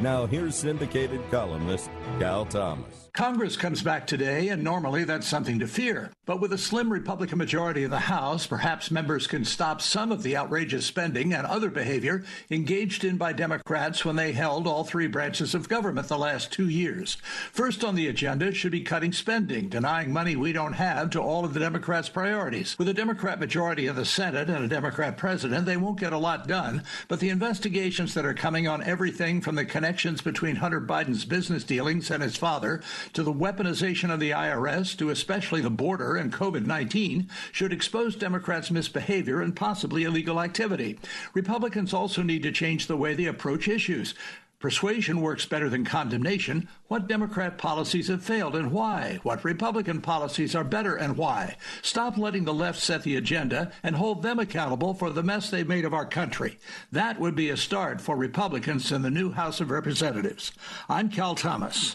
Now, here's syndicated columnist Cal Thomas. Congress comes back today, and normally that's something to fear. But with a slim Republican majority in the House, perhaps members can stop some of the outrageous spending and other behavior engaged in by Democrats when they held all three branches of government the last two years. First on the agenda should be cutting spending, denying money we don't have to all of the Democrats' priorities. With a Democrat majority in the Senate and a Democrat president, they won't get a lot done, but the investigations that are coming on everything from the connections between Hunter Biden's business dealings and his father to the weaponization of the IRS to especially the border and COVID 19 should expose Democrats' misbehavior and possibly illegal activity. Republicans also need to change the way they approach issues. Persuasion works better than condemnation. What Democrat policies have failed and why? What Republican policies are better and why? Stop letting the left set the agenda and hold them accountable for the mess they've made of our country. That would be a start for Republicans in the new House of Representatives. I'm Cal Thomas.